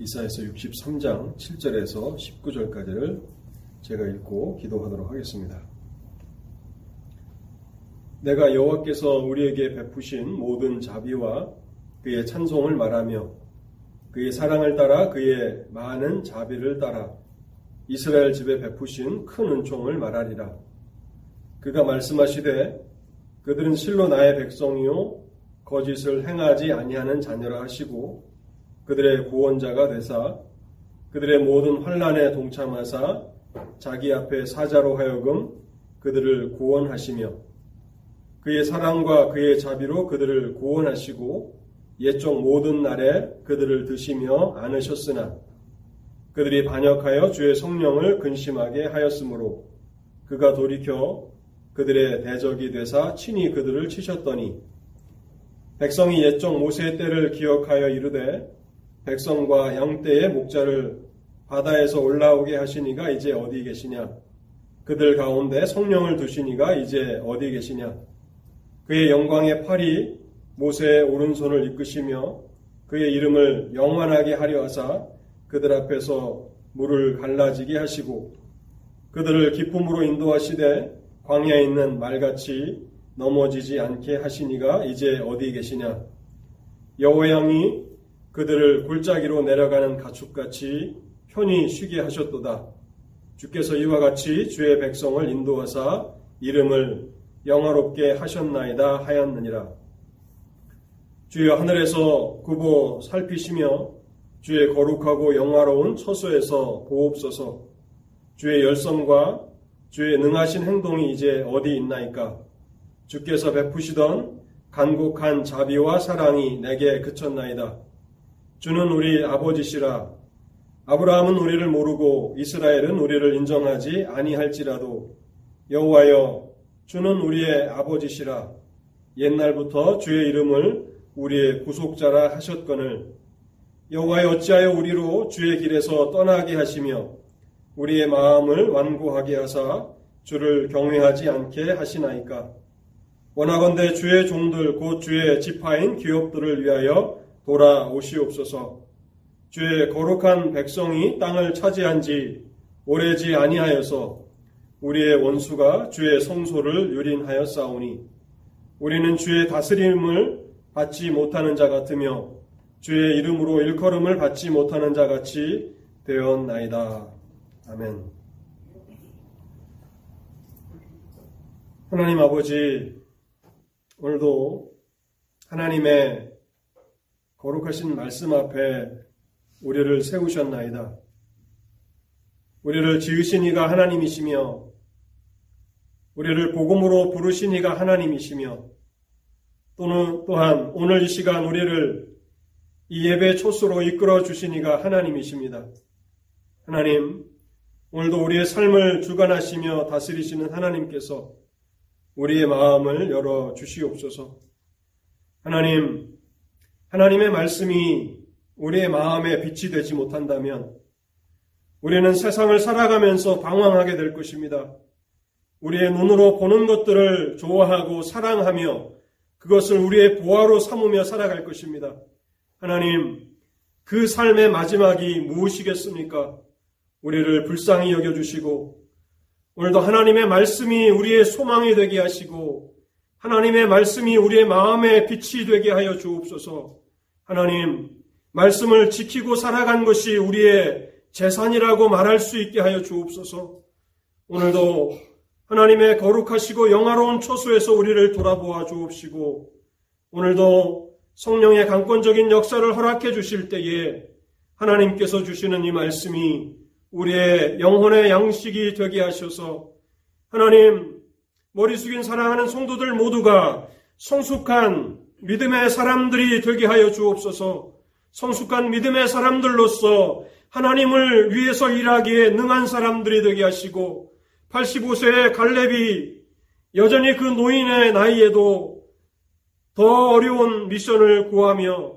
이사에서 63장 7절에서 19절까지를 제가 읽고 기도하도록 하겠습니다. 내가 여호와께서 우리에게 베푸신 모든 자비와 그의 찬송을 말하며 그의 사랑을 따라 그의 많은 자비를 따라 이스라엘 집에 베푸신 큰 은총을 말하리라. 그가 말씀하시되 그들은 실로 나의 백성이요 거짓을 행하지 아니하는 자녀라 하시고 그들의 구원자가 되사 그들의 모든 환란에 동참하사 자기 앞에 사자로 하여금 그들을 구원하시며 그의 사랑과 그의 자비로 그들을 구원하시고 옛적 모든 날에 그들을 드시며 안으셨으나 그들이 반역하여 주의 성령을 근심하게 하였으므로 그가 돌이켜 그들의 대적이 되사 친히 그들을 치셨더니 백성이 옛적 모세의 때를 기억하여 이르되 백성과 양떼의 목자를 바다에서 올라오게 하시니가 이제 어디 계시냐? 그들 가운데 성령을 두시니가 이제 어디 계시냐? 그의 영광의 팔이 모세의 오른손을 이끄시며 그의 이름을 영원하게 하려 하사 그들 앞에서 물을 갈라지게 하시고 그들을 기쁨으로 인도하시되 광야에 있는 말같이 넘어지지 않게 하시니가 이제 어디 계시냐? 여호양이 그들을 골짜기로 내려가는 가축같이 편히 쉬게 하셨도다. 주께서 이와 같이 주의 백성을 인도하사 이름을 영화롭게 하셨나이다 하였느니라. 주여 하늘에서 굽어 살피시며 주의 거룩하고 영화로운 처소에서 보옵소서. 주의 열성과 주의 능하신 행동이 이제 어디 있나이까? 주께서 베푸시던 간곡한 자비와 사랑이 내게 그쳤나이다. 주는 우리 아버지시라. 아브라함은 우리를 모르고 이스라엘은 우리를 인정하지 아니할지라도 여호와여 주는 우리의 아버지시라. 옛날부터 주의 이름을 우리의 구속자라 하셨거늘 여호와여 어찌하여 우리로 주의 길에서 떠나게 하시며 우리의 마음을 완고하게 하사 주를 경외하지 않게 하시나이까 원하건대 주의 종들 곧 주의 지파인 기업들을 위하여 돌아오시옵소서. 주의 거룩한 백성이 땅을 차지한 지 오래지 아니하여서 우리의 원수가 주의 성소를 유린하였사오니 우리는 주의 다스림을 받지 못하는 자 같으며 주의 이름으로 일컬음을 받지 못하는 자 같이 되었나이다. 아멘. 하나님 아버지, 오늘도 하나님의 거룩하신 말씀 앞에 우리를 세우셨나이다. 우리를 지으신 이가 하나님이시며 우리를 복음으로 부르신 이가 하나님이시며 또는 또한 오늘 이 시간 우리를 이 예배 초수로 이끌어 주신 이가 하나님이십니다. 하나님, 오늘도 우리의 삶을 주관하시며 다스리시는 하나님께서 우리의 마음을 열어 주시옵소서. 하나님, 하나님의 말씀이 우리의 마음에 빛이 되지 못한다면 우리는 세상을 살아가면서 방황하게 될 것입니다. 우리의 눈으로 보는 것들을 좋아하고 사랑하며 그것을 우리의 보화로 삼으며 살아갈 것입니다. 하나님, 그 삶의 마지막이 무엇이겠습니까? 우리를 불쌍히 여겨주시고, 오늘도 하나님의 말씀이 우리의 소망이 되게 하시고, 하나님의 말씀이 우리의 마음의 빛이 되게 하여 주옵소서. 하나님, 말씀을 지키고 살아간 것이 우리의 재산이라고 말할 수 있게 하여 주옵소서. 오늘도 하나님의 거룩하시고 영화로운 초소에서 우리를 돌아보아 주옵시고, 오늘도 성령의 강권적인 역사를 허락해 주실 때에 하나님께서 주시는 이 말씀이 우리의 영혼의 양식이 되게 하셔서 하나님 머리 숙인 사랑하는 성도들 모두가 성숙한 믿음의 사람들이 되게 하여 주옵소서. 성숙한 믿음의 사람들로서 하나님을 위해서 일하기에 능한 사람들이 되게 하시고 85세의 갈렙이 여전히 그 노인의 나이에도 더 어려운 미션을 구하며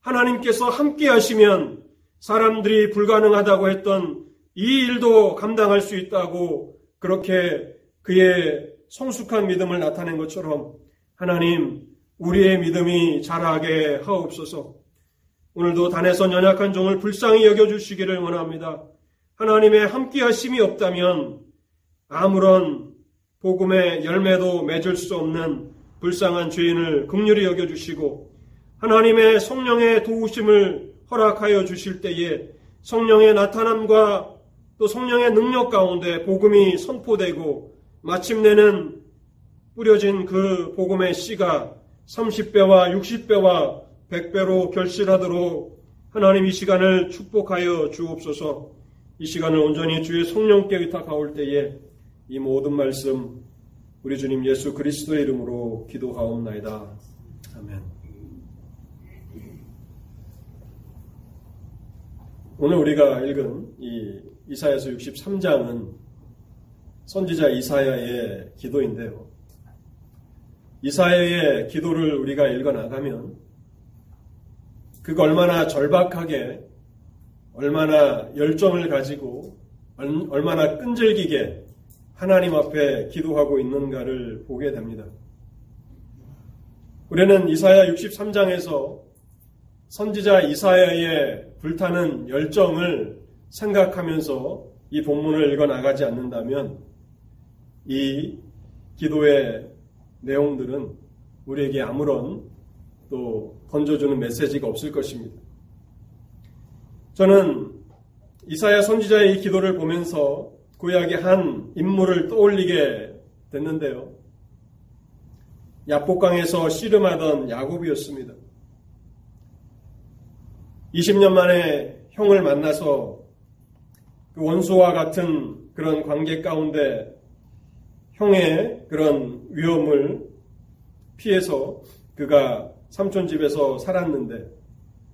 하나님께서 함께 하시면 사람들이 불가능하다고 했던 이 일도 감당할 수 있다고 그렇게 그의 성숙한 믿음을 나타낸 것처럼 하나님 우리의 믿음이 자라게 하옵소서. 오늘도 단에서 연약한 종을 불쌍히 여겨주시기를 원합니다. 하나님의 함께하심이 없다면 아무런 복음의 열매도 맺을 수 없는 불쌍한 죄인을 극률히 여겨주시고 하나님의 성령의 도우심을 허락하여 주실 때에 성령의 나타남과 또 성령의 능력 가운데 복음이 선포되고 마침내는 뿌려진 그 복음의 씨가 30배와 60배와 100배로 결실하도록 하나님 이 시간을 축복하여 주옵소서 이 시간을 온전히 주의 성령께 의탁하올 때에 이 모든 말씀 우리 주님 예수 그리스도의 이름으로 기도하옵나이다. 아멘. 오늘 우리가 읽은 이 이사야서 63장은 선지자 이사야의 기도인데요. 이사야의 기도를 우리가 읽어 나가면 그가 얼마나 절박하게 얼마나 열정을 가지고 얼마나 끈질기게 하나님 앞에 기도하고 있는가를 보게 됩니다. 우리는 이사야 63장에서 선지자 이사야의 불타는 열정을 생각하면서 이 본문을 읽어 나가지 않는다면 이 기도의 내용들은 우리에게 아무런 또 던져주는 메시지가 없을 것입니다. 저는 이사야 선지자의 이 기도를 보면서 구약의 한 인물을 떠올리게 됐는데요. 야복강에서 씨름하던 야곱이었습니다. 20년 만에 형을 만나서 그 원수와 같은 그런 관계 가운데 형의 그런 위험을 피해서 그가 삼촌 집에서 살았는데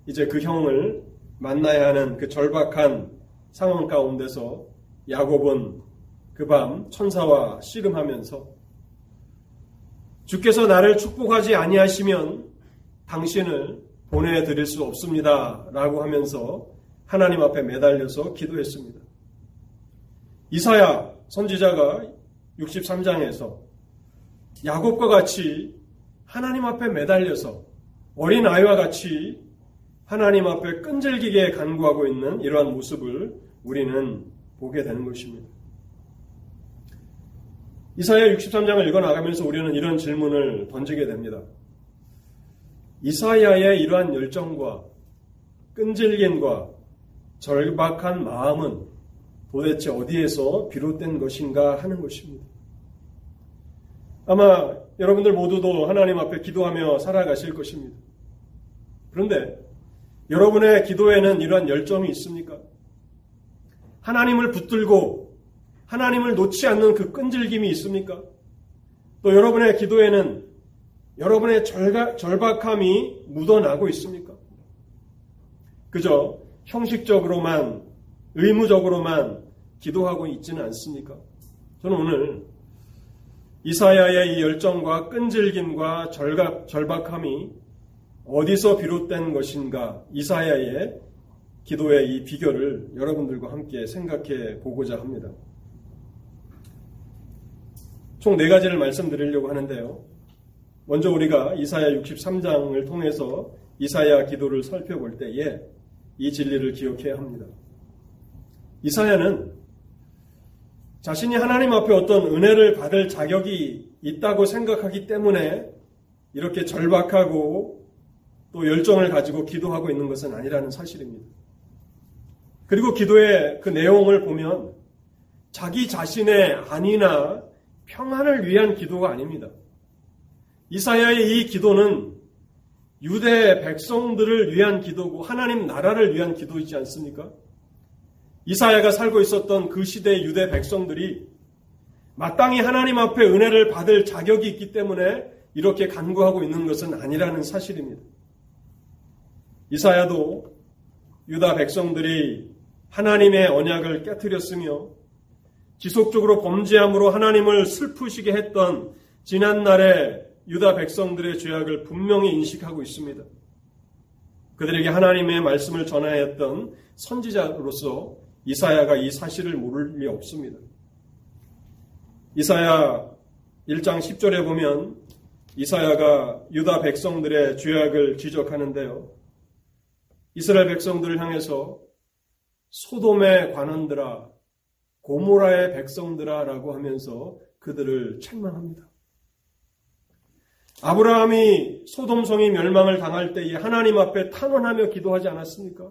이제 그 형을 만나야 하는 그 절박한 상황 가운데서 야곱은 그 밤 천사와 씨름하면서 주께서 나를 축복하지 아니하시면 당신을 보내드릴 수 없습니다. 라고 하면서 하나님 앞에 매달려서 기도했습니다. 이사야 선지자가 63장에서 야곱과 같이 하나님 앞에 매달려서 어린 아이와 같이 하나님 앞에 끈질기게 간구하고 있는 이러한 모습을 우리는 보게 되는 것입니다. 이사야 63장을 읽어 나가면서 우리는 이런 질문을 던지게 됩니다. 이사야의 이러한 열정과 끈질김과 절박한 마음은 도대체 어디에서 비롯된 것인가 하는 것입니다. 아마 여러분들 모두도 하나님 앞에 기도하며 살아가실 것입니다. 그런데 여러분의 기도에는 이러한 열정이 있습니까? 하나님을 붙들고 하나님을 놓지 않는 그 끈질김이 있습니까? 또 여러분의 기도에는 여러분의 절가, 절박함이 묻어나고 있습니까? 그저 형식적으로만, 의무적으로만 기도하고 있지는 않습니까? 저는 오늘 이사야의 이 열정과 끈질김과 절각, 절박함이 어디서 비롯된 것인가 이사야의 기도의 이 비결을 여러분들과 함께 생각해 보고자 합니다. 총 네 가지를 말씀드리려고 하는데요. 먼저 우리가 이사야 63장을 통해서 이사야 기도를 살펴볼 때에 이 진리를 기억해야 합니다. 이사야는 자신이 하나님 앞에 어떤 은혜를 받을 자격이 있다고 생각하기 때문에 이렇게 절박하고 또 열정을 가지고 기도하고 있는 것은 아니라는 사실입니다. 그리고 기도의 그 내용을 보면 자기 자신의 안위나 평안을 위한 기도가 아닙니다. 이사야의 이 기도는 유대 백성들을 위한 기도고 하나님 나라를 위한 기도이지 않습니까? 이사야가 살고 있었던 그 시대의 유대 백성들이 마땅히 하나님 앞에 은혜를 받을 자격이 있기 때문에 이렇게 간구하고 있는 것은 아니라는 사실입니다. 이사야도 유다 백성들이 하나님의 언약을 깨뜨렸으며 지속적으로 범죄함으로 하나님을 슬프시게 했던 지난날의 유다 백성들의 죄악을 분명히 인식하고 있습니다. 그들에게 하나님의 말씀을 전하였던 선지자로서 이사야가 이 사실을 모를 리 없습니다. 이사야 1장 10절에 보면 이사야가 유다 백성들의 죄악을 지적하는데요. 이스라엘 백성들을 향해서 소돔의 관원들아, 고모라의 백성들아라고 하면서 그들을 책망합니다. 아브라함이 소돔성이 멸망을 당할 때에 하나님 앞에 탄원하며 기도하지 않았습니까?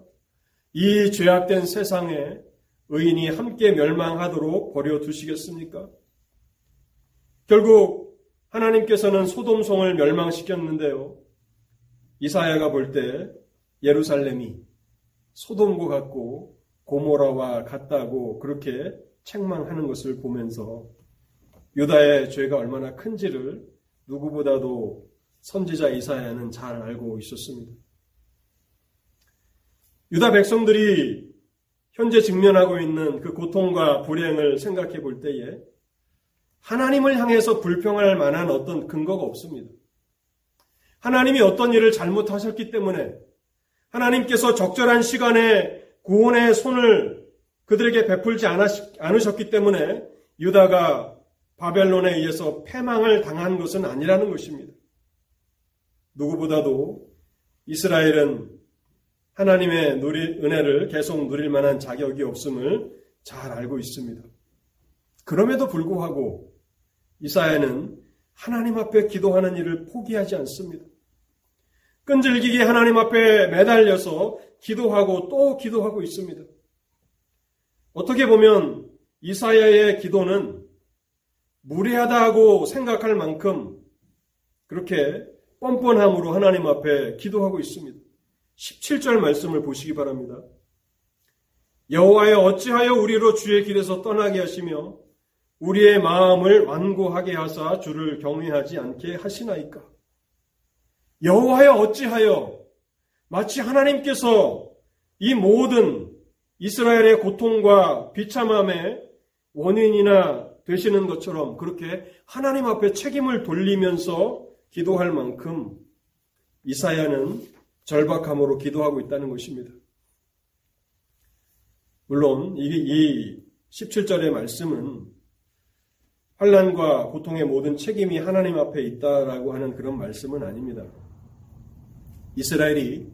이 죄악된 세상에 의인이 함께 멸망하도록 버려 두시겠습니까? 결국 하나님께서는 소돔성을 멸망시켰는데요. 이사야가 볼 때 예루살렘이 소돔과 같고 고모라와 같다고 그렇게 책망하는 것을 보면서 유다의 죄가 얼마나 큰지를 누구보다도 선지자 이사야는 잘 알고 있었습니다. 유다 백성들이 현재 직면하고 있는 그 고통과 불행을 생각해 볼 때에 하나님을 향해서 불평할 만한 어떤 근거가 없습니다. 하나님이 어떤 일을 잘못하셨기 때문에 하나님께서 적절한 시간에 구원의 손을 그들에게 베풀지 않으셨기 때문에 유다가 바벨론에 의해서 패망을 당한 것은 아니라는 것입니다. 누구보다도 이스라엘은 하나님의 누리, 은혜를 계속 누릴 만한 자격이 없음을 잘 알고 있습니다. 그럼에도 불구하고 이사야는 하나님 앞에 기도하는 일을 포기하지 않습니다. 끈질기게 하나님 앞에 매달려서 기도하고 또 기도하고 있습니다. 어떻게 보면 이사야의 기도는 무례하다고 생각할 만큼 그렇게 뻔뻔함으로 하나님 앞에 기도하고 있습니다. 17절 말씀을 보시기 바랍니다. 여호와여 어찌하여 우리로 주의 길에서 떠나게 하시며 우리의 마음을 완고하게 하사 주를 경외하지 않게 하시나이까? 여호와여 어찌하여 마치 하나님께서 이 모든 이스라엘의 고통과 비참함의 원인이나 되시는 것처럼 그렇게 하나님 앞에 책임을 돌리면서 기도할 만큼 이사야는 절박함으로 기도하고 있다는 것입니다. 물론 이 17절의 말씀은 환란과 고통의 모든 책임이 하나님 앞에 있다라고 하는 그런 말씀은 아닙니다. 이스라엘이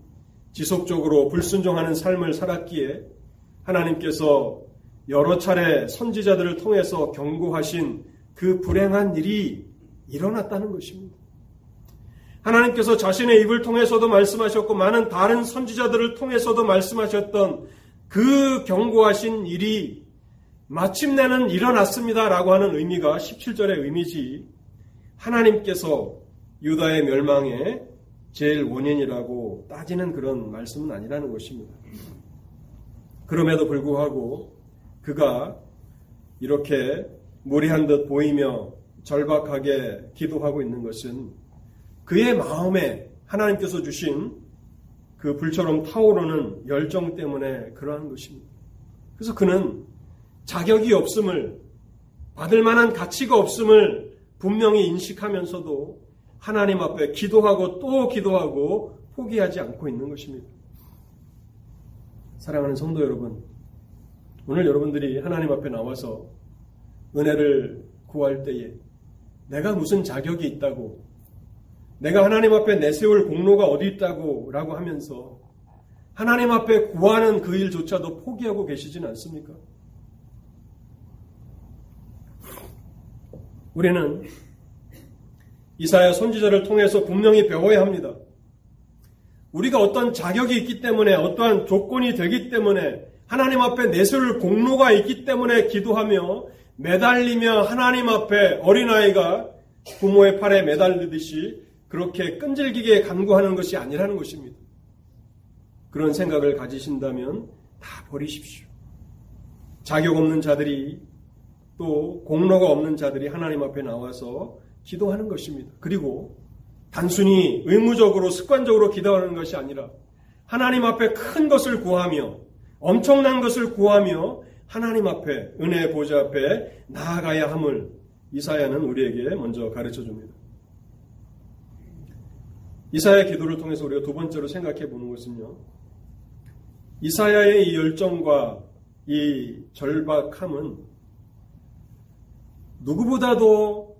지속적으로 불순종하는 삶을 살았기에 하나님께서 여러 차례 선지자들을 통해서 경고하신 그 불행한 일이 일어났다는 것입니다. 하나님께서 자신의 입을 통해서도 말씀하셨고 많은 다른 선지자들을 통해서도 말씀하셨던 그 경고하신 일이 마침내는 일어났습니다라고 하는 의미가 17절의 의미지 하나님께서 유다의 멸망의 제일 원인이라고 따지는 그런 말씀은 아니라는 것입니다. 그럼에도 불구하고 그가 이렇게 무리한 듯 보이며 절박하게 기도하고 있는 것은 그의 마음에 하나님께서 주신 그 불처럼 타오르는 열정 때문에 그러한 것입니다. 그래서 그는 자격이 없음을 받을 만한 가치가 없음을 분명히 인식하면서도 하나님 앞에 기도하고 또 기도하고 포기하지 않고 있는 것입니다. 사랑하는 성도 여러분, 오늘 여러분들이 하나님 앞에 나와서 은혜를 구할 때에 내가 무슨 자격이 있다고 내가 하나님 앞에 내세울 공로가 어디 있다고 라고 하면서 하나님 앞에 구하는 그 일조차도 포기하고 계시진 않습니까? 우리는 이사야 선지자를 통해서 분명히 배워야 합니다. 우리가 어떤 자격이 있기 때문에 어떠한 조건이 되기 때문에 하나님 앞에 내세울 공로가 있기 때문에 기도하며 매달리며 하나님 앞에 어린아이가 부모의 팔에 매달리듯이 그렇게 끈질기게 간구하는 것이 아니라는 것입니다. 그런 생각을 가지신다면 다 버리십시오. 자격 없는 자들이 또 공로가 없는 자들이 하나님 앞에 나와서 기도하는 것입니다. 그리고 단순히 의무적으로 습관적으로 기도하는 것이 아니라 하나님 앞에 큰 것을 구하며 엄청난 것을 구하며 하나님 앞에 은혜의 보좌 앞에 나아가야 함을 이사야는 우리에게 먼저 가르쳐 줍니다. 이사야의 기도를 통해서 우리가 두 번째로 생각해 보는 것은요. 이사야의 이 열정과 이 절박함은 누구보다도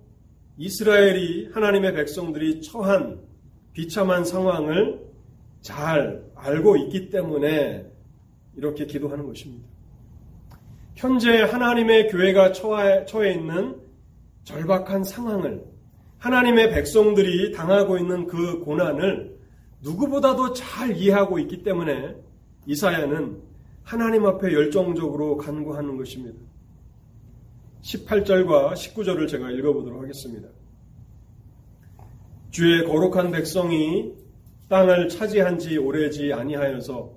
이스라엘이 하나님의 백성들이 처한 비참한 상황을 잘 알고 있기 때문에 이렇게 기도하는 것입니다. 현재 하나님의 교회가 처해 있는 절박한 상황을 하나님의 백성들이 당하고 있는 그 고난을 누구보다도 잘 이해하고 있기 때문에 이사야는 하나님 앞에 열정적으로 간구하는 것입니다. 18절과 19절을 제가 읽어보도록 하겠습니다. 주의 거룩한 백성이 땅을 차지한 지 오래지 아니하여서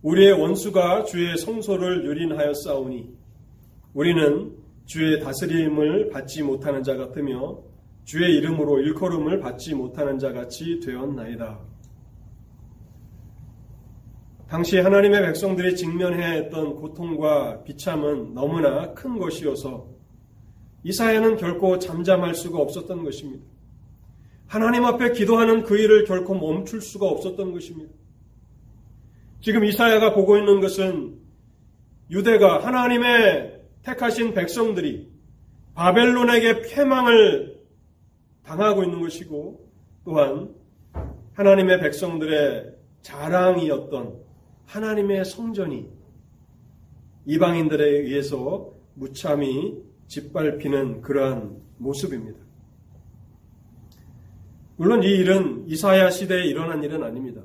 우리의 원수가 주의 성소를 유린하였사오니 우리는 주의 다스림을 받지 못하는 자 같으며 주의 이름으로 일컬음을 받지 못하는 자 같이 되었나이다. 당시 하나님의 백성들이 직면해야 했던 고통과 비참은 너무나 큰 것이어서 이사야는 결코 잠잠할 수가 없었던 것입니다. 하나님 앞에 기도하는 그 일을 결코 멈출 수가 없었던 것입니다. 지금 이사야가 보고 있는 것은 유대가 하나님의 택하신 백성들이 바벨론에게 패망을 당하고 있는 것이고 또한 하나님의 백성들의 자랑이었던 하나님의 성전이 이방인들에 의해서 무참히 짓밟히는 그러한 모습입니다. 물론 이 일은 이사야 시대에 일어난 일은 아닙니다.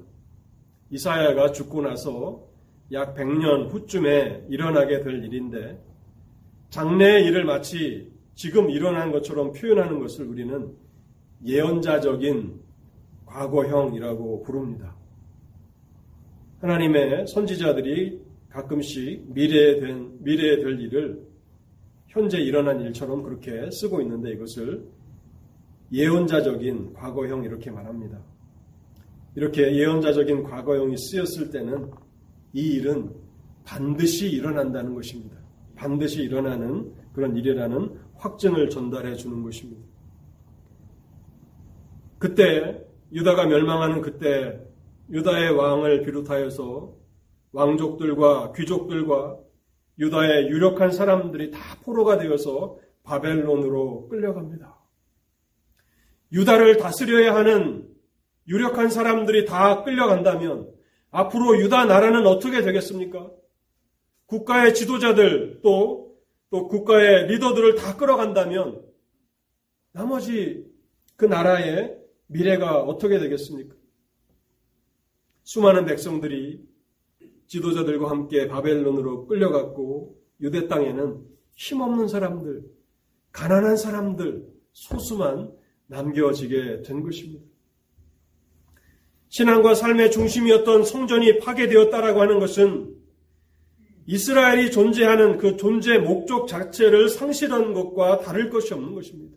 이사야가 죽고 나서 약 100년 후쯤에 일어나게 될 일인데 장래의 일을 마치 지금 일어난 것처럼 표현하는 것을 우리는 예언자적인 과거형이라고 부릅니다. 하나님의 선지자들이 가끔씩 미래에 된, 미래에 될 일을 현재 일어난 일처럼 그렇게 쓰고 있는데 이것을 예언자적인 과거형 이렇게 말합니다. 이렇게 예언자적인 과거형이 쓰였을 때는 이 일은 반드시 일어난다는 것입니다. 반드시 일어나는 그런 일이라는 확증을 전달해 주는 것입니다. 그때 유다가 멸망하는 그때 유다의 왕을 비롯하여서 왕족들과 귀족들과 유다의 유력한 사람들이 다 포로가 되어서 바벨론으로 끌려갑니다. 유다를 다스려야 하는 유력한 사람들이 다 끌려간다면 앞으로 유다 나라는 어떻게 되겠습니까? 국가의 지도자들 또, 또 국가의 리더들을 다 끌어간다면 나머지 그 나라의 미래가 어떻게 되겠습니까? 수많은 백성들이 지도자들과 함께 바벨론으로 끌려갔고 유대 땅에는 힘없는 사람들, 가난한 사람들, 소수만 남겨지게 된 것입니다. 신앙과 삶의 중심이었던 성전이 파괴되었다라고 하는 것은 이스라엘이 존재하는 그 존재 목적 자체를 상실한 것과 다를 것이 없는 것입니다.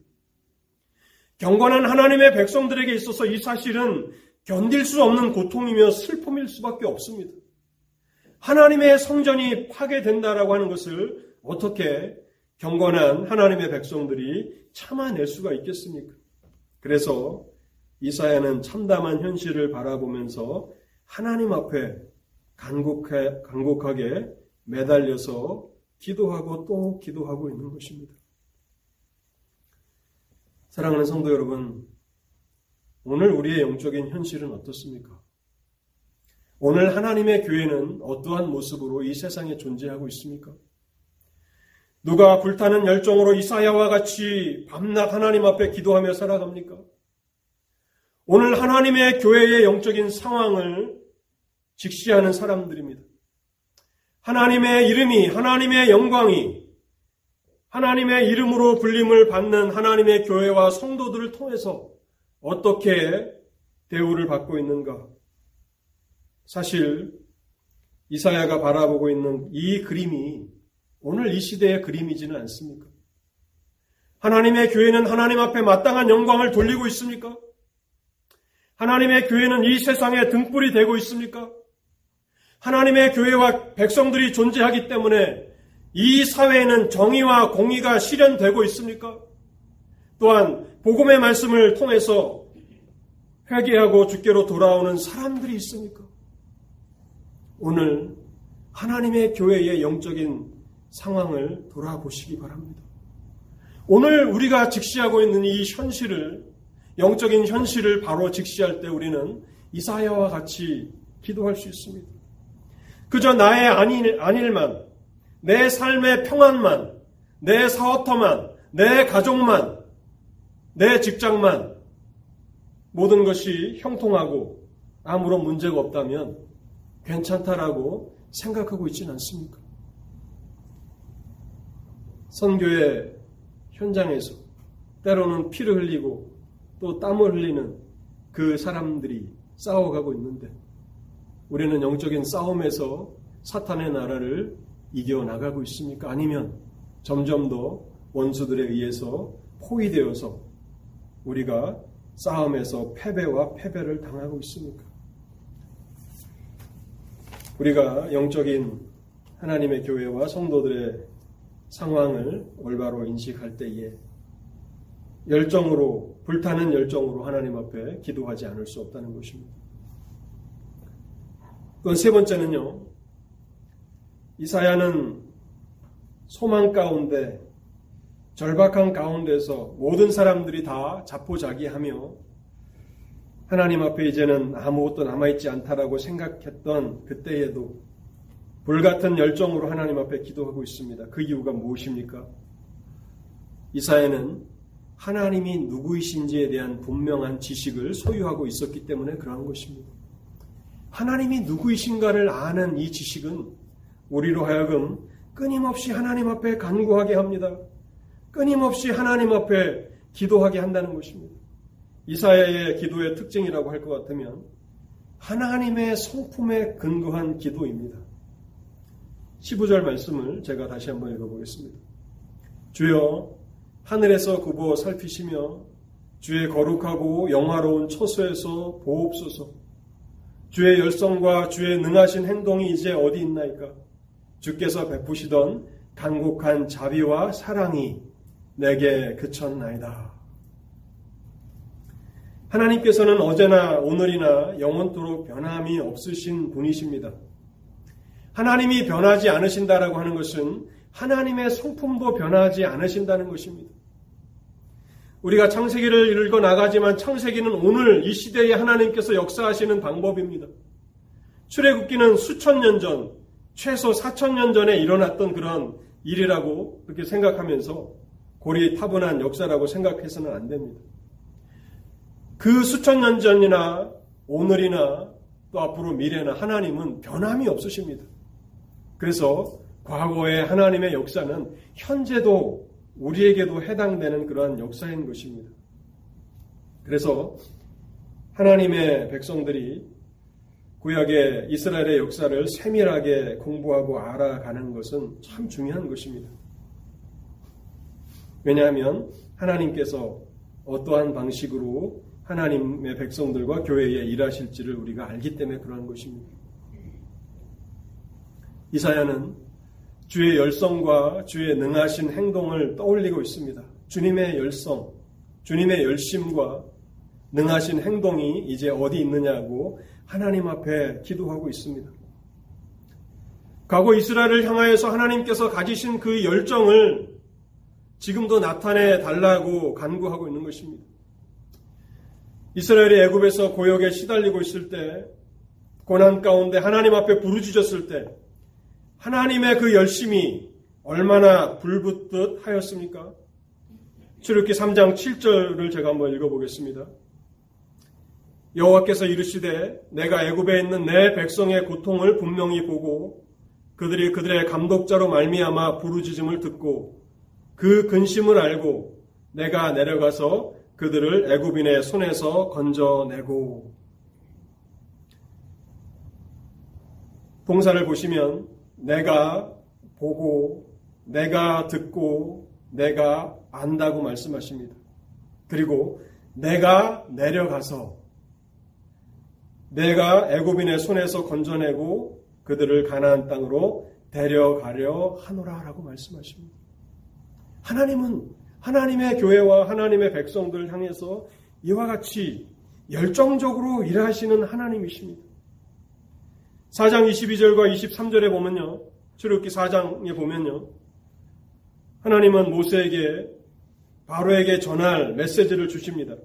경건한 하나님의 백성들에게 있어서 이 사실은 견딜 수 없는 고통이며 슬픔일 수밖에 없습니다. 하나님의 성전이 파괴된다라고 하는 것을 어떻게 경건한 하나님의 백성들이 참아낼 수가 있겠습니까? 그래서 이사야는 참담한 현실을 바라보면서 하나님 앞에 간곡하게 매달려서 기도하고 또 기도하고 있는 것입니다. 사랑하는 성도 여러분, 오늘 우리의 영적인 현실은 어떻습니까? 오늘 하나님의 교회는 어떠한 모습으로 이 세상에 존재하고 있습니까? 누가 불타는 열정으로 이사야와 같이 밤낮 하나님 앞에 기도하며 살아갑니까? 오늘 하나님의 교회의 영적인 상황을 직시하는 사람들입니다. 하나님의 이름이, 하나님의 영광이, 하나님의 이름으로 불림을 받는 하나님의 교회와 성도들을 통해서 어떻게 대우를 받고 있는가? 사실 이사야가 바라보고 있는 이 그림이 오늘 이 시대의 그림이지는 않습니까? 하나님의 교회는 하나님 앞에 마땅한 영광을 돌리고 있습니까? 하나님의 교회는 이 세상의 등불이 되고 있습니까? 하나님의 교회와 백성들이 존재하기 때문에 이 사회에는 정의와 공의가 실현되고 있습니까? 또한 복음의 말씀을 통해서 회개하고 주께로 돌아오는 사람들이 있습니까? 오늘 하나님의 교회의 영적인 상황을 돌아보시기 바랍니다. 오늘 우리가 직시하고 있는 이 현실을 영적인 현실을 바로 직시할 때 우리는 이사야와 같이 기도할 수 있습니다. 그저 나의 안일, 안일만, 내 삶의 평안만, 내 사업터만, 내 가족만, 내 직장만, 모든 것이 형통하고 아무런 문제가 없다면 괜찮다라고 생각하고 있지는 않습니까? 선교의 현장에서 때로는 피를 흘리고 또 땀을 흘리는 그 사람들이 싸워가고 있는데 우리는 영적인 싸움에서 사탄의 나라를 이겨나가고 있습니까? 아니면 점점 더 원수들에 의해서 포위되어서 우리가 싸움에서 패배와 패배를 당하고 있습니까? 우리가 영적인 하나님의 교회와 성도들의 상황을 올바로 인식할 때에 열정으로, 불타는 열정으로 하나님 앞에 기도하지 않을 수 없다는 것입니다. 그건 세 번째는요, 이사야는 소망 가운데, 절박한 가운데서 모든 사람들이 다 자포자기하며 하나님 앞에 이제는 아무것도 남아있지 않다라고 생각했던 그때에도 불같은 열정으로 하나님 앞에 기도하고 있습니다. 그 이유가 무엇입니까? 이사야는 하나님이 누구이신지에 대한 분명한 지식을 소유하고 있었기 때문에 그러한 것입니다. 하나님이 누구이신가를 아는 이 지식은 우리로 하여금 끊임없이 하나님 앞에 간구하게 합니다. 끊임없이 하나님 앞에 기도하게 한다는 것입니다. 이사야의 기도의 특징이라고 할 것 같으면 하나님의 성품에 근거한 기도입니다. 15절 말씀을 제가 다시 한번 읽어보겠습니다. 주여 하늘에서 굽어 살피시며 주의 거룩하고 영화로운 처소에서 보옵소서 주의 열성과 주의 능하신 행동이 이제 어디 있나이까 주께서 베푸시던 간곡한 자비와 사랑이 내게 그쳤나이다. 하나님께서는 어제나 오늘이나 영원토록 변함이 없으신 분이십니다. 하나님이 변하지 않으신다라고 하는 것은 하나님의 성품도 변하지 않으신다는 것입니다. 우리가 창세기를 읽어 나가지만 창세기는 오늘 이 시대에 하나님께서 역사하시는 방법입니다. 출애굽기는 수천 년 전, 최소 사천 년 전에 일어났던 그런 일이라고 그렇게 생각하면서 고리 타분한 역사라고 생각해서는 안 됩니다. 그 수천 년 전이나 오늘이나 또 앞으로 미래나 하나님은 변함이 없으십니다. 그래서 과거의 하나님의 역사는 현재도 우리에게도 해당되는 그러한 역사인 것입니다. 그래서 하나님의 백성들이 구약의 이스라엘의 역사를 세밀하게 공부하고 알아가는 것은 참 중요한 것입니다. 왜냐하면 하나님께서 어떠한 방식으로 하나님의 백성들과 교회에 일하실지를 우리가 알기 때문에 그러한 것입니다. 이사야는 주의 열성과 주의 능하신 행동을 떠올리고 있습니다. 주님의 열성, 주님의 열심과 능하신 행동이 이제 어디 있느냐고 하나님 앞에 기도하고 있습니다. 과거 이스라엘을 향하여서 하나님께서 가지신 그 열정을 지금도 나타내 달라고 간구하고 있는 것입니다. 이스라엘이 애굽에서 고역에 시달리고 있을 때 고난 가운데 하나님 앞에 부르짖었을 때 하나님의 그 열심이 얼마나 불붙듯 하였습니까? 출애굽기 3장 7절을 제가 한번 읽어보겠습니다. 여호와께서 이르시되 내가 애굽에 있는 내 백성의 고통을 분명히 보고 그들이 그들의 감독자로 말미암아 부르짖음을 듣고 그 근심을 알고 내가 내려가서 그들을 애굽인의 손에서 건져내고 동사를 보시면 내가 보고 내가 듣고 내가 안다고 말씀하십니다. 그리고 내가 내려가서 내가 애굽인의 손에서 건져내고 그들을 가나안 땅으로 데려가려 하노라라고 말씀하십니다. 하나님은 하나님의 교회와 하나님의 백성들을 향해서 이와 같이 열정적으로 일하시는 하나님이십니다. 4장 22절과 23절에 보면요. 출애굽기 4장에 보면요. 하나님은 모세에게 바로에게 전할 메시지를 주십니다.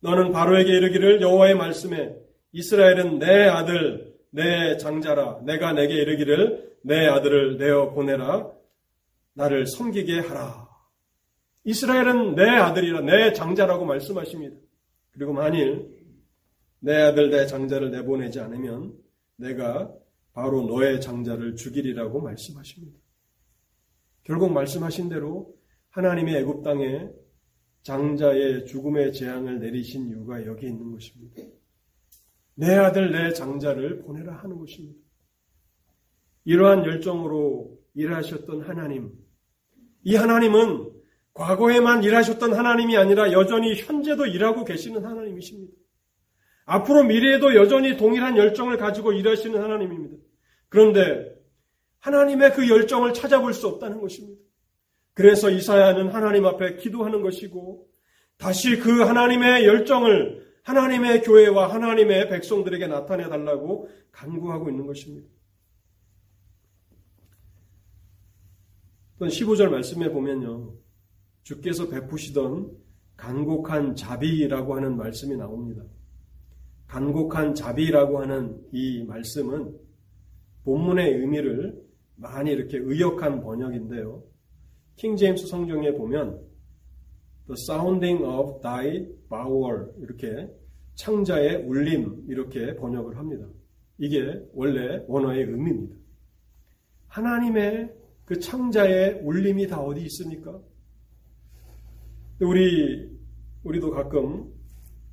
너는 바로에게 이르기를 여호와의 말씀에 이스라엘은 내 아들, 내 장자라. 내가 내게 이르기를 내 아들을 내어 보내라. 나를 섬기게 하라. 이스라엘은 내 아들이라 내 장자라고 말씀하십니다. 그리고 만일 내 아들 내 장자를 내보내지 않으면 내가 바로 너의 장자를 죽이리라고 말씀하십니다. 결국 말씀하신 대로 하나님의 애굽 땅에 장자의 죽음의 재앙을 내리신 이유가 여기 있는 것입니다. 내 아들 내 장자를 보내라 하는 것입니다. 이러한 열정으로 일하셨던 하나님, 이 하나님은 과거에만 일하셨던 하나님이 아니라 여전히 현재도 일하고 계시는 하나님이십니다. 앞으로 미래에도 여전히 동일한 열정을 가지고 일하시는 하나님입니다. 그런데 하나님의 그 열정을 찾아볼 수 없다는 것입니다. 그래서 이사야는 하나님 앞에 기도하는 것이고 다시 그 하나님의 열정을 하나님의 교회와 하나님의 백성들에게 나타내 달라고 간구하고 있는 것입니다. 또 15절 말씀에 보면요. 주께서 베푸시던 간곡한 자비라고 하는 말씀이 나옵니다. 간곡한 자비라고 하는 이 말씀은 본문의 의미를 많이 이렇게 의역한 번역인데요. 킹 제임스 성경에 보면 The sounding of thy power 이렇게 창자의 울림 이렇게 번역을 합니다. 이게 원래 원어의 의미입니다. 하나님의 그 창자의 울림이 다 어디 있습니까? 우리 우리도 가끔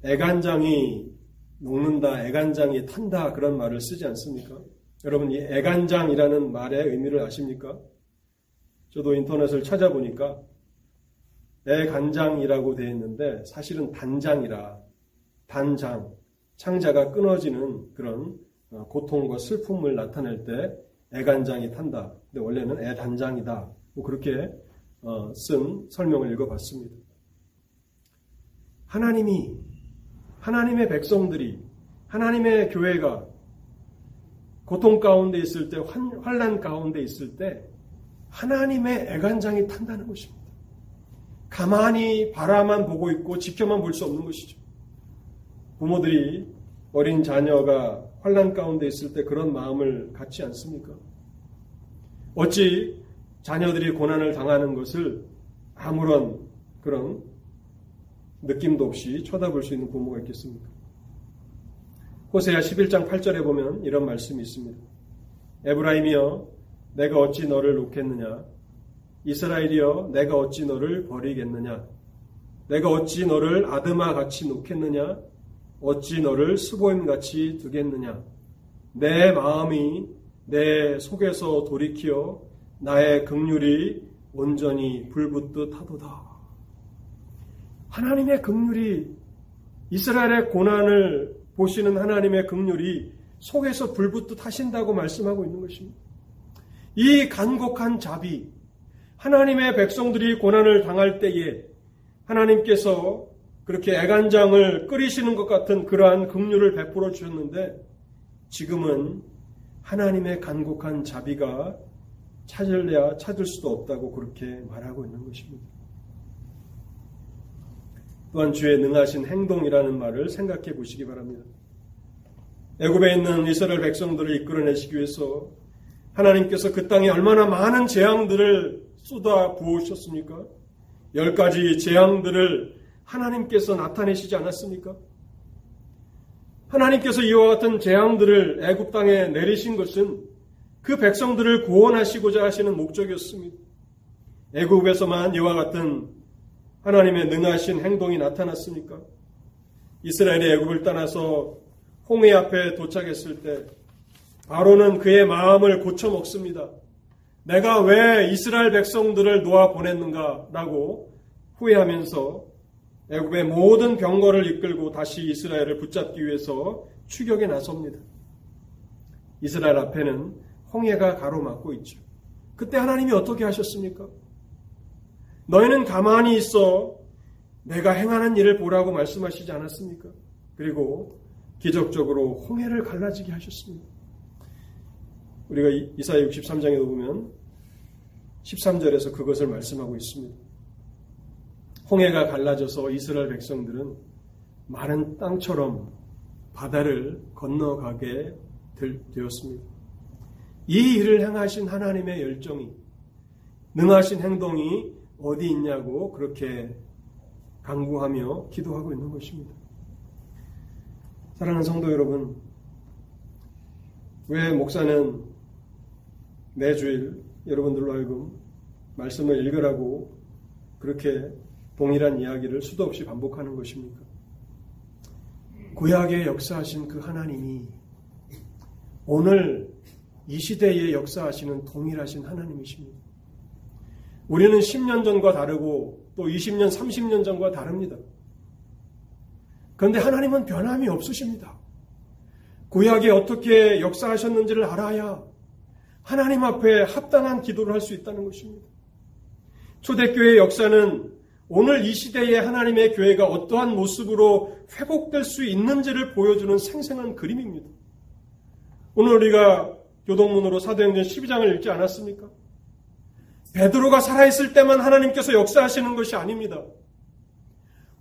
애간장이 녹는다, 애간장이 탄다 그런 말을 쓰지 않습니까? 여러분 이 애간장이라는 말의 의미를 아십니까? 저도 인터넷을 찾아보니까 애간장이라고 되어 있는데 사실은 단장이라 단장 창자가 끊어지는 그런 어, 고통과 슬픔을 나타낼 때 애간장이 탄다. 근데 원래는 애단장이다. 뭐 그렇게 어, 쓴 설명을 읽어봤습니다. 하나님이 하나님의 백성들이 하나님의 교회가 고통 가운데 있을 때 환란 가운데 있을 때 하나님의 애간장이 탄다는 것입니다. 가만히 바라만 보고 있고 지켜만 볼 수 없는 것이죠. 부모들이 어린 자녀가 환란 가운데 있을 때 그런 마음을 갖지 않습니까? 어찌 자녀들이 고난을 당하는 것을 아무런 그런 느낌도 없이 쳐다볼 수 있는 부모가 있겠습니까? 호세아 11장 8절에 보면 이런 말씀이 있습니다. 에브라임이여 내가 어찌 너를 놓겠느냐 이스라엘이여 내가 어찌 너를 버리겠느냐 내가 어찌 너를 아드마 같이 놓겠느냐 어찌 너를 스보임 같이 두겠느냐 내 마음이 내 속에서 돌이키어 나의 극률이 온전히 불붙듯 하도다. 하나님의 극률이 이스라엘의 고난을 보시는 하나님의 극률이 속에서 불붙듯 하신다고 말씀하고 있는 것입니다. 이 간곡한 자비, 하나님의 백성들이 고난을 당할 때에 하나님께서 그렇게 애간장을 끓이시는 것 같은 그러한 긍휼을 베풀어 주셨는데 지금은 하나님의 간곡한 자비가 찾을래야 찾을 수도 없다고 그렇게 말하고 있는 것입니다. 또한 주의 능하신 행동이라는 말을 생각해 보시기 바랍니다. 애굽에 있는 이스라엘 백성들을 이끌어내시기 위해서 하나님께서 그 땅에 얼마나 많은 재앙들을 쏟아 부으셨습니까? 열 가지 재앙들을 하나님께서 나타내시지 않았습니까? 하나님께서 이와 같은 재앙들을 애굽 땅에 내리신 것은 그 백성들을 구원하시고자 하시는 목적이었습니다. 애굽에서만 이와 같은 하나님의 능하신 행동이 나타났으니까 이스라엘이 애굽을 떠나서 홍해 앞에 도착했을 때 바로는 그의 마음을 고쳐 먹습니다. 내가 왜 이스라엘 백성들을 놓아 보냈는가라고 후회하면서 애굽의 모든 병거를 이끌고 다시 이스라엘을 붙잡기 위해서 추격에 나섭니다. 이스라엘 앞에는 홍해가 가로막고 있죠. 그때 하나님이 어떻게 하셨습니까? 너희는 가만히 있어 내가 행하는 일을 보라고 말씀하시지 않았습니까? 그리고 기적적으로 홍해를 갈라지게 하셨습니다. 우리가 이사야 63장에 보면 13절에서 그것을 말씀하고 있습니다. 홍해가 갈라져서 이스라엘 백성들은 마른 땅처럼 바다를 건너가게 되었습니다. 이 일을 행하신 하나님의 열정이 능하신 행동이 어디 있냐고 그렇게 강구하며 기도하고 있는 것입니다. 사랑하는 성도 여러분, 왜 목사는 매주일 여러분들로 하여금 말씀을 읽으라고 그렇게 동일한 이야기를 수도 없이 반복하는 것입니까? 구약에 역사하신 그 하나님이 오늘 이 시대에 역사하시는 동일하신 하나님이십니다. 우리는 10년 전과 다르고 또 20년, 30년 전과 다릅니다. 그런데 하나님은 변함이 없으십니다. 구약에 어떻게 역사하셨는지를 알아야 하나님 앞에 합당한 기도를 할 수 있다는 것입니다. 초대교회의 역사는 오늘 이 시대에 하나님의 교회가 어떠한 모습으로 회복될 수 있는지를 보여주는 생생한 그림입니다. 오늘 우리가 교동문으로 사도행전 12장을 읽지 않았습니까? 베드로가 살아있을 때만 하나님께서 역사하시는 것이 아닙니다.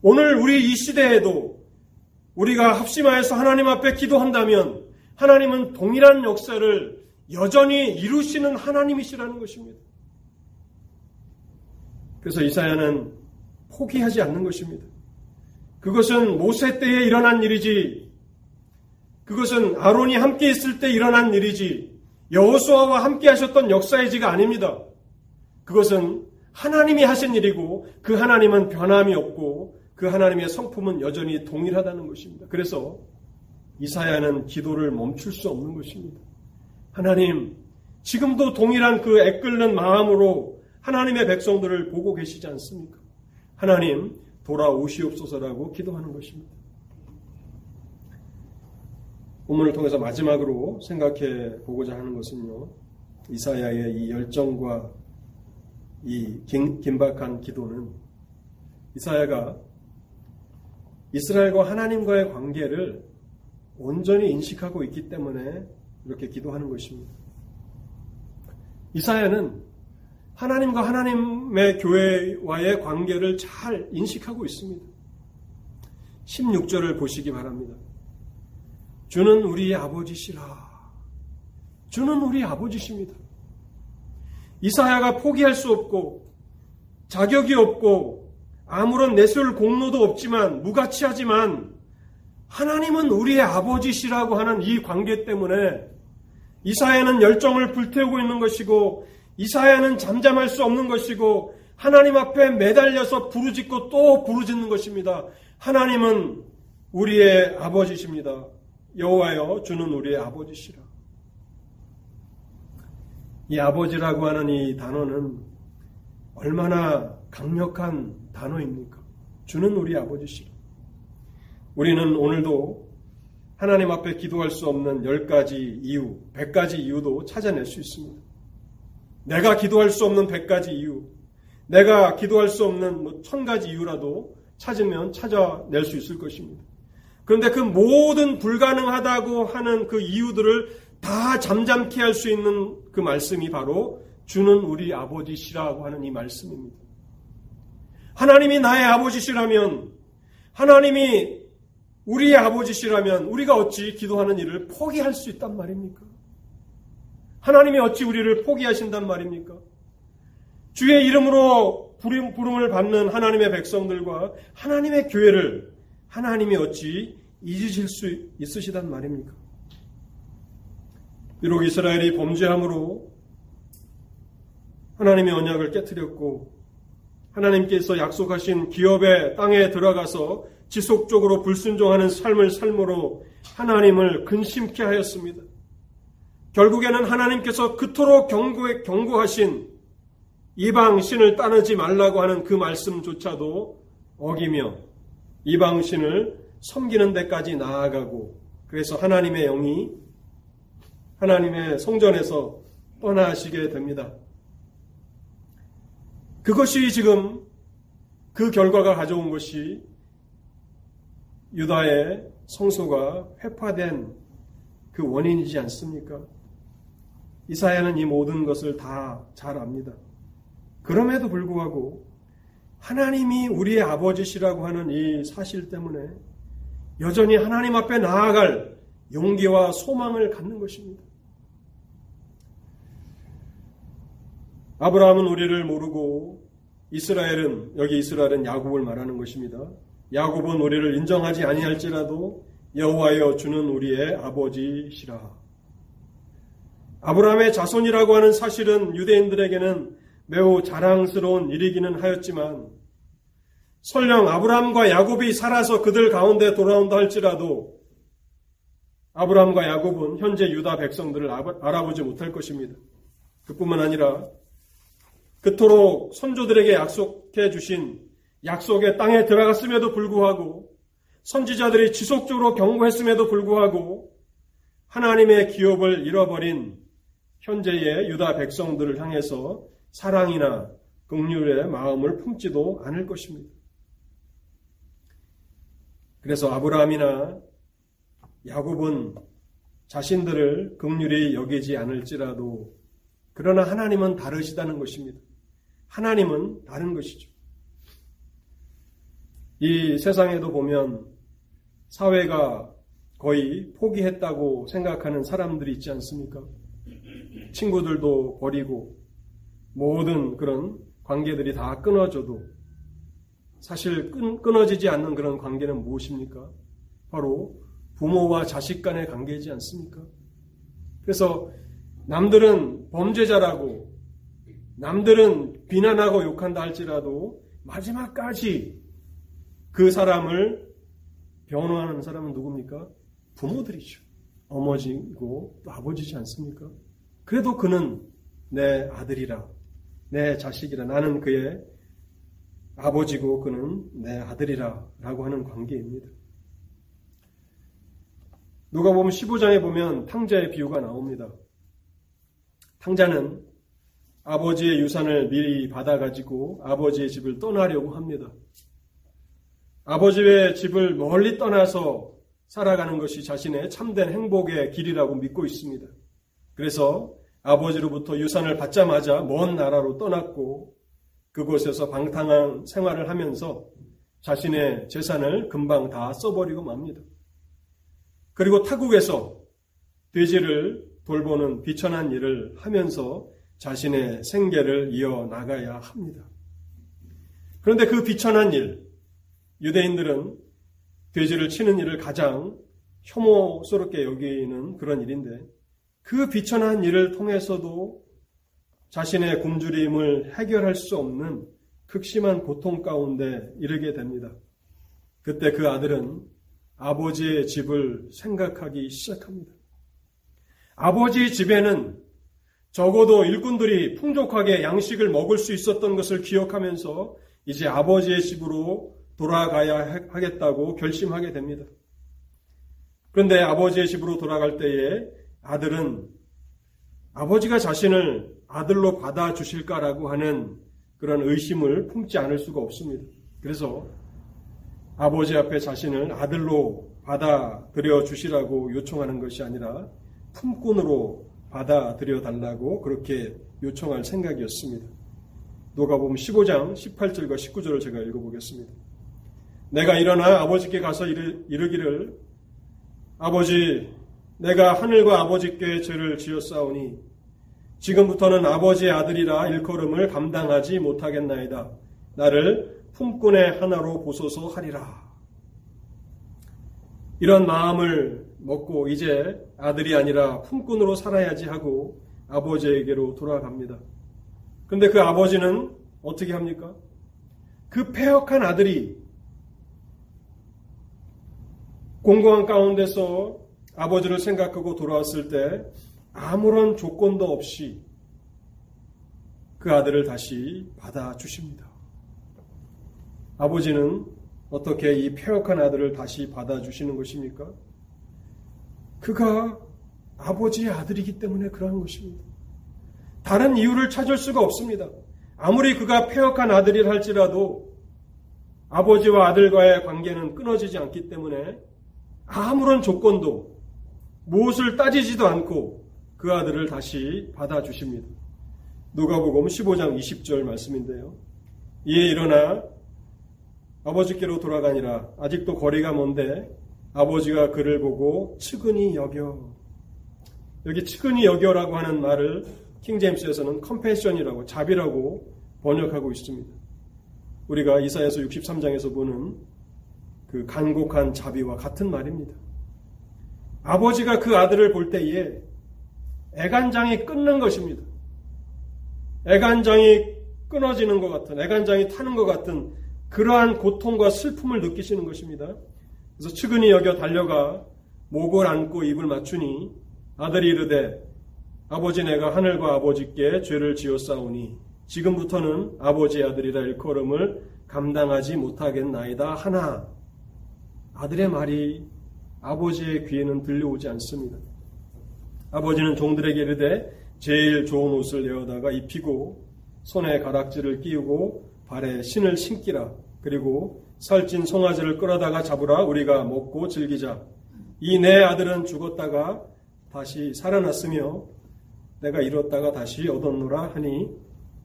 오늘 우리 이 시대에도 우리가 합심하여서 하나님 앞에 기도한다면 하나님은 동일한 역사를 여전히 이루시는 하나님이시라는 것입니다. 그래서 이사야는 포기하지 않는 것입니다. 그것은 모세 때에 일어난 일이지, 그것은 아론이 함께 있을 때 일어난 일이지, 여호수아와 함께 하셨던 역사의지가 아닙니다. 그것은 하나님이 하신 일이고 그 하나님은 변함이 없고 그 하나님의 성품은 여전히 동일하다는 것입니다. 그래서 이사야는 기도를 멈출 수 없는 것입니다. 하나님, 지금도 동일한 그 애끓는 마음으로 하나님의 백성들을 보고 계시지 않습니까? 하나님, 돌아오시옵소서라고 기도하는 것입니다. 본문을 통해서 마지막으로 생각해 보고자 하는 것은요, 이사야의 이 열정과 이 긴박한 기도는 이사야가 이스라엘과 하나님과의 관계를 온전히 인식하고 있기 때문에 이렇게 기도하는 것입니다. 이사야는 하나님과 하나님의 교회와의 관계를 잘 인식하고 있습니다. 16절을 보시기 바랍니다. 주는 우리 아버지시라. 주는 우리 아버지십니다. 이사야가 포기할 수 없고 자격이 없고 아무런 내세울 공로도 없지만 무가치하지만 하나님은 우리의 아버지시라고 하는 이 관계 때문에 이사야는 열정을 불태우고 있는 것이고 이사야는 잠잠할 수 없는 것이고 하나님 앞에 매달려서 부르짖고 또 부르짖는 것입니다. 하나님은 우리의 아버지십니다. 여호와여 주는 우리의 아버지시라. 이 아버지라고 하는 이 단어는 얼마나 강력한 단어입니까? 주는 우리 아버지시라. 우리는 오늘도 하나님 앞에 기도할 수 없는 열 가지 이유, 백 가지 이유도 찾아낼 수 있습니다. 내가 기도할 수 없는 백 가지 이유, 내가 기도할 수 없는 뭐천 가지 이유라도 찾으면 찾아낼 수 있을 것입니다. 그런데 그 모든 불가능하다고 하는 그 이유들을 다 잠잠케 할 수 있는 그 말씀이 바로 주는 우리 아버지시라고 하는 이 말씀입니다. 하나님이 나의 아버지시라면 하나님이 우리의 아버지시라면 우리가 어찌 기도하는 일을 포기할 수 있단 말입니까? 하나님이 어찌 우리를 포기하신단 말입니까? 주의 이름으로 부름을 받는 하나님의 백성들과 하나님의 교회를 하나님이 어찌 잊으실 수 있으시단 말입니까? 비록 이스라엘이 범죄함으로 하나님의 언약을 깨뜨렸고 하나님께서 약속하신 기업의 땅에 들어가서 지속적으로 불순종하는 삶을 삶으로 하나님을 근심케 하였습니다. 결국에는 하나님께서 그토록 경고, 경고하신 이방 신을 따르지 말라고 하는 그 말씀조차도 어기며 이방 신을 섬기는 데까지 나아가고 그래서 하나님의 영이 하나님의 성전에서 떠나시게 됩니다. 그것이 지금 그 결과가 가져온 것이 유다의 성소가 회파된 그 원인이지 않습니까? 이사야는 이 모든 것을 다 잘 압니다. 그럼에도 불구하고 하나님이 우리의 아버지시라고 하는 이 사실 때문에 여전히 하나님 앞에 나아갈 용기와 소망을 갖는 것입니다. 아브라함은 우리를 모르고 이스라엘은 여기 이스라엘은 야곱을 말하는 것입니다. 야곱은 우리를 인정하지 아니할지라도 여호와여 주는 우리의 아버지시라. 아브라함의 자손이라고 하는 사실은 유대인들에게는 매우 자랑스러운 일이기는 하였지만 설령 아브라함과 야곱이 살아서 그들 가운데 돌아온다 할지라도 아브라함과 야곱은 현재 유다 백성들을 알아보지 못할 것입니다. 그뿐만 아니라 그토록 선조들에게 약속해 주신 약속의 땅에 들어갔음에도 불구하고 선지자들이 지속적으로 경고했음에도 불구하고 하나님의 기업을 잃어버린 현재의 유다 백성들을 향해서 사랑이나 긍휼의 마음을 품지도 않을 것입니다. 그래서 아브라함이나 야곱은 자신들을 긍휼히 여기지 않을지라도 그러나 하나님은 다르시다는 것입니다. 하나님은 다른 것이죠. 이 세상에도 보면 사회가 거의 포기했다고 생각하는 사람들이 있지 않습니까? 친구들도 버리고 모든 그런 관계들이 다 끊어져도 사실 끊, 끊어지지 않는 그런 관계는 무엇입니까? 바로 부모와 자식 간의 관계이지 않습니까? 그래서 남들은 범죄자라고 남들은 비난하고 욕한다 할지라도 마지막까지 그 사람을 변호하는 사람은 누굽니까? 부모들이죠. 어머니고 또 아버지지 않습니까? 그래도 그는 내 아들이라, 내 자식이라, 나는 그의 아버지고 그는 내 아들이라 라고 하는 관계입니다. 누가 보면 15장에 보면 탕자의 비유가 나옵니다. 탕자는 아버지의 유산을 미리 받아가지고 아버지의 집을 떠나려고 합니다. 아버지의 집을 멀리 떠나서 살아가는 것이 자신의 참된 행복의 길이라고 믿고 있습니다. 그래서 아버지로부터 유산을 받자마자 먼 나라로 떠났고 그곳에서 방탕한 생활을 하면서 자신의 재산을 금방 다 써버리고 맙니다. 그리고 타국에서 돼지를 돌보는 비천한 일을 하면서 자신의 생계를 이어나가야 합니다. 그런데 그 비천한 일, 유대인들은 돼지를 치는 일을 가장 혐오스럽게 여기는 그런 일인데 그 비천한 일을 통해서도 자신의 굶주림을 해결할 수 없는 극심한 고통 가운데 이르게 됩니다. 그때 그 아들은 아버지의 집을 생각하기 시작합니다. 아버지 집에는 적어도 일꾼들이 풍족하게 양식을 먹을 수 있었던 것을 기억하면서 이제 아버지의 집으로 돌아가야 하겠다고 결심하게 됩니다. 그런데 아버지의 집으로 돌아갈 때에 아들은 아버지가 자신을 아들로 받아주실까라고 하는 그런 의심을 품지 않을 수가 없습니다. 그래서 아버지 앞에 자신을 아들로 받아들여 주시라고 요청하는 것이 아니라 품꾼으로 받아들여 달라고 그렇게 요청할 생각이었습니다. 누가보면 15장 18절과 19절을 제가 읽어보겠습니다. 내가 일어나 아버지께 가서 이르, 이르기를 아버지 내가 하늘과 아버지께 죄를 지었사오니 지금부터는 아버지의 아들이라 일컬음을 감당하지 못하겠나이다. 나를 품꾼의 하나로 보소서 하리라. 이런 마음을 먹고 이제 아들이 아니라 품꾼으로 살아야지 하고 아버지에게로 돌아갑니다. 그런데 그 아버지는 어떻게 합니까? 그 폐역한 아들이 공공한 가운데서 아버지를 생각하고 돌아왔을 때 아무런 조건도 없이 그 아들을 다시 받아주십니다. 아버지는 어떻게 이 폐역한 아들을 다시 받아주시는 것입니까? 그가 아버지의 아들이기 때문에 그러한 것입니다. 다른 이유를 찾을 수가 없습니다. 아무리 그가 폐역한 아들이라 할지라도 아버지와 아들과의 관계는 끊어지지 않기 때문에 아무런 조건도 무엇을 따지지도 않고 그 아들을 다시 받아주십니다. 누가복음 15장 20절 말씀인데요. 이에 일어나 아버지께로 돌아가니라 아직도 거리가 먼데 아버지가 그를 보고 측은히 여겨. 여기 측은히 여겨라고 하는 말을 킹제임스에서는 컴패션이라고 자비라고 번역하고 있습니다. 우리가 이사야서 63장에서 보는 그 간곡한 자비와 같은 말입니다. 아버지가 그 아들을 볼 때에 애간장이 끊는 것입니다. 애간장이 끊어지는 것 같은, 애간장이 타는 것 같은 그러한 고통과 슬픔을 느끼시는 것입니다. 그래서 측은히 여겨 달려가 목을 안고 입을 맞추니 아들이 이르되 아버지 내가 하늘과 아버지께 죄를 지었사오니 지금부터는 아버지의 아들이라 일컬음을 감당하지 못하겠나이다 하나 아들의 말이 아버지의 귀에는 들려오지 않습니다. 아버지는 종들에게 이르되 제일 좋은 옷을 내어다가 입히고 손에 가락지를 끼우고 발에 신을 신기라 그리고 살찐 송아지를 끌어다가 잡으라 우리가 먹고 즐기자 이 내 아들은 죽었다가 다시 살아났으며 내가 잃었다가 다시 얻었노라 하니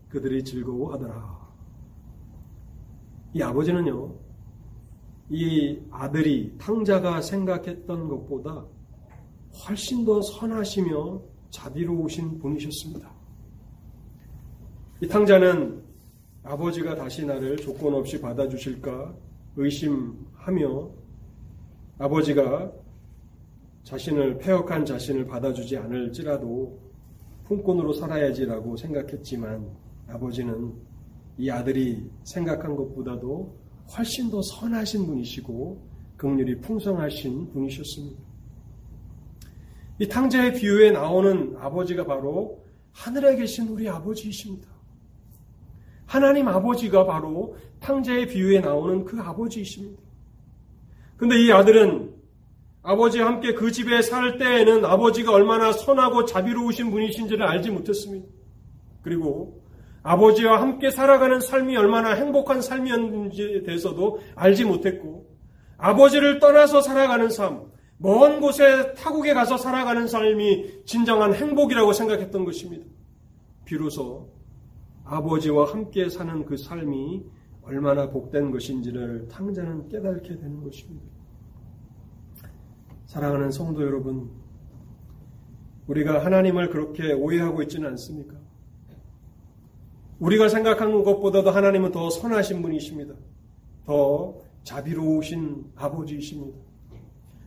그들이 즐거워하더라. 이 아버지는요, 이 아들이 탕자가 생각했던 것보다 훨씬 더 선하시며 자비로우신 분이셨습니다. 이 탕자는 아버지가 다시 나를 조건 없이 받아주실까 의심하며 아버지가 자신을 폐역한 자신을 받아주지 않을지라도 품꾼으로 살아야지라고 생각했지만 아버지는 이 아들이 생각한 것보다도 훨씬 더 선하신 분이시고 극률이 풍성하신 분이셨습니다. 이 탕자의 비유에 나오는 아버지가 바로 하늘에 계신 우리 아버지이십니다. 하나님 아버지가 바로 탕자의 비유에 나오는 그 아버지이십니다. 근데 이 아들은 아버지와 함께 그 집에 살 때에는 아버지가 얼마나 선하고 자비로우신 분이신지를 알지 못했습니다. 그리고 아버지와 함께 살아가는 삶이 얼마나 행복한 삶이었는지에 대해서도 알지 못했고, 아버지를 떠나서 살아가는 삶, 먼 곳에 타국에 가서 살아가는 삶이 진정한 행복이라고 생각했던 것입니다. 비로소 아버지와 함께 사는 그 삶이 얼마나 복된 것인지를 탕자는 깨닫게 되는 것입니다. 사랑하는 성도 여러분, 우리가 하나님을 그렇게 오해하고 있지는 않습니까? 우리가 생각하는 것보다도 하나님은 더 선하신 분이십니다. 더 자비로우신 아버지이십니다.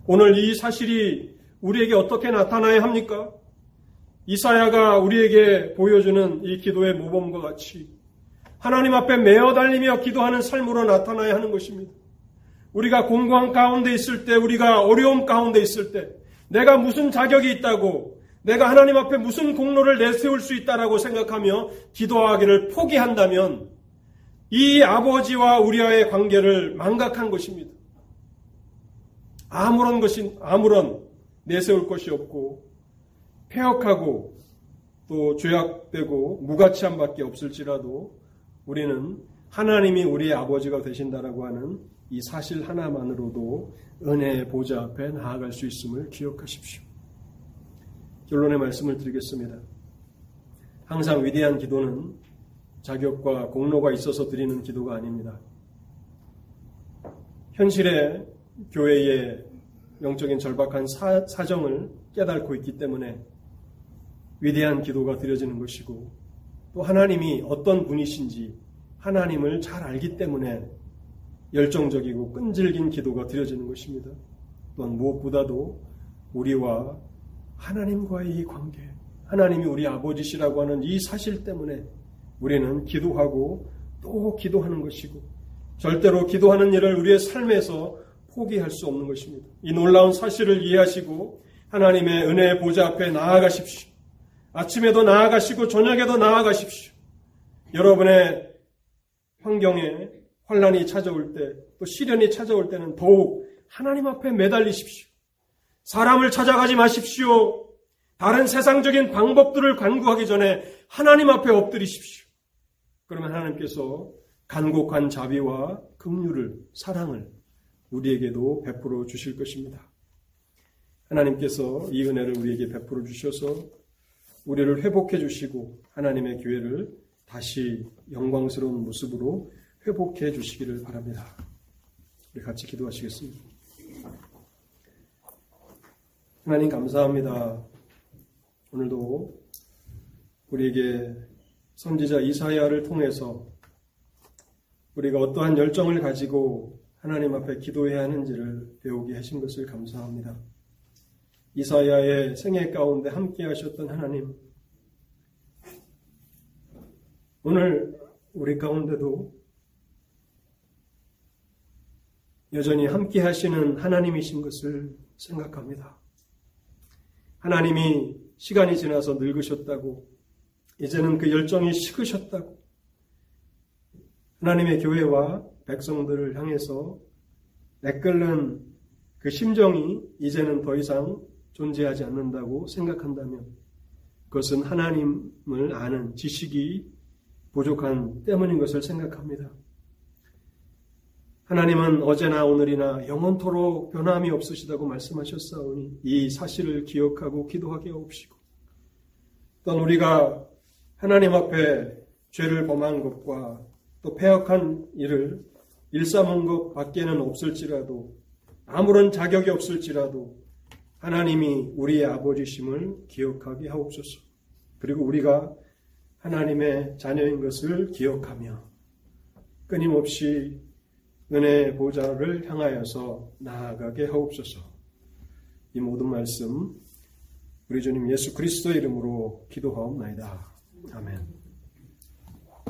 오늘 이 사실이 우리에게 어떻게 나타나야 합니까? 이사야가 우리에게 보여주는 이 기도의 모범과 같이 하나님 앞에 매어 달리며 기도하는 삶으로 나타나야 하는 것입니다. 우리가 공고한 가운데 있을 때, 우리가 어려움 가운데 있을 때, 내가 무슨 자격이 있다고, 내가 하나님 앞에 무슨 공로를 내세울 수 있다라고 생각하며 기도하기를 포기한다면 이 아버지와 우리와의 관계를 망각한 것입니다. 아무런 것이, 아무런 내세울 것이 없고, 폐역하고, 또 죄악되고, 무가치함 밖에 없을지라도 우리는 하나님이 우리의 아버지가 되신다라고 하는 이 사실 하나만으로도 은혜의 보좌 앞에 나아갈 수 있음을 기억하십시오. 결론의 말씀을 드리겠습니다. 항상 위대한 기도는 자격과 공로가 있어서 드리는 기도가 아닙니다. 현실의 교회의 영적인 절박한 사, 사정을 깨닫고 있기 때문에 위대한 기도가 드려지는 것이고 또 하나님이 어떤 분이신지 하나님을 잘 알기 때문에 열정적이고 끈질긴 기도가 드려지는 것입니다. 또한 무엇보다도 우리와 하나님과의 이 관계, 하나님이 우리 아버지시라고 하는 이 사실 때문에 우리는 기도하고 또 기도하는 것이고 절대로 기도하는 일을 우리의 삶에서 포기할 수 없는 것입니다. 이 놀라운 사실을 이해하시고 하나님의 은혜의 보좌 앞에 나아가십시오. 아침에도 나아가시고 저녁에도 나아가십시오. 여러분의 환경에 환란이 찾아올 때, 또 시련이 찾아올 때는 더욱 하나님 앞에 매달리십시오. 사람을 찾아가지 마십시오. 다른 세상적인 방법들을 간구하기 전에 하나님 앞에 엎드리십시오. 그러면 하나님께서 간곡한 자비와 긍휼을 사랑을 우리에게도 베풀어 주실 것입니다. 하나님께서 이 은혜를 우리에게 베풀어 주셔서 우리를 회복해 주시고 하나님의 교회를 다시 영광스러운 모습으로 회복해 주시기를 바랍니다. 우리 같이 기도하시겠습니다. 하나님 감사합니다. 오늘도 우리에게 선지자 이사야를 통해서 우리가 어떠한 열정을 가지고 하나님 앞에 기도해야 하는지를 배우게 하신 것을 감사합니다. 이사야의 생애 가운데 함께 하셨던 하나님, 오늘 우리 가운데도 여전히 함께 하시는 하나님이신 것을 생각합니다. 하나님이 시간이 지나서 늙으셨다고, 이제는 그 열정이 식으셨다고, 하나님의 교회와 백성들을 향해서 애끓는 그 심정이 이제는 더 이상 존재하지 않는다고 생각한다면 그것은 하나님을 아는 지식이 부족한 때문인 것을 생각합니다. 하나님은 어제나 오늘이나 영원토록 변함이 없으시다고 말씀하셨사오니 이 사실을 기억하고 기도하게 하옵시고 또한 우리가 하나님 앞에 죄를 범한 것과 또 폐역한 일을 일삼은 것 밖에는 없을지라도 아무런 자격이 없을지라도 하나님이 우리의 아버지심을 기억하게 하옵소서. 그리고 우리가 하나님의 자녀인 것을 기억하며 끊임없이 은혜 보좌를 향하여서 나아가게 하옵소서. 이 모든 말씀 우리 주님 예수 그리스도의 이름으로 기도하옵나이다. 아멘.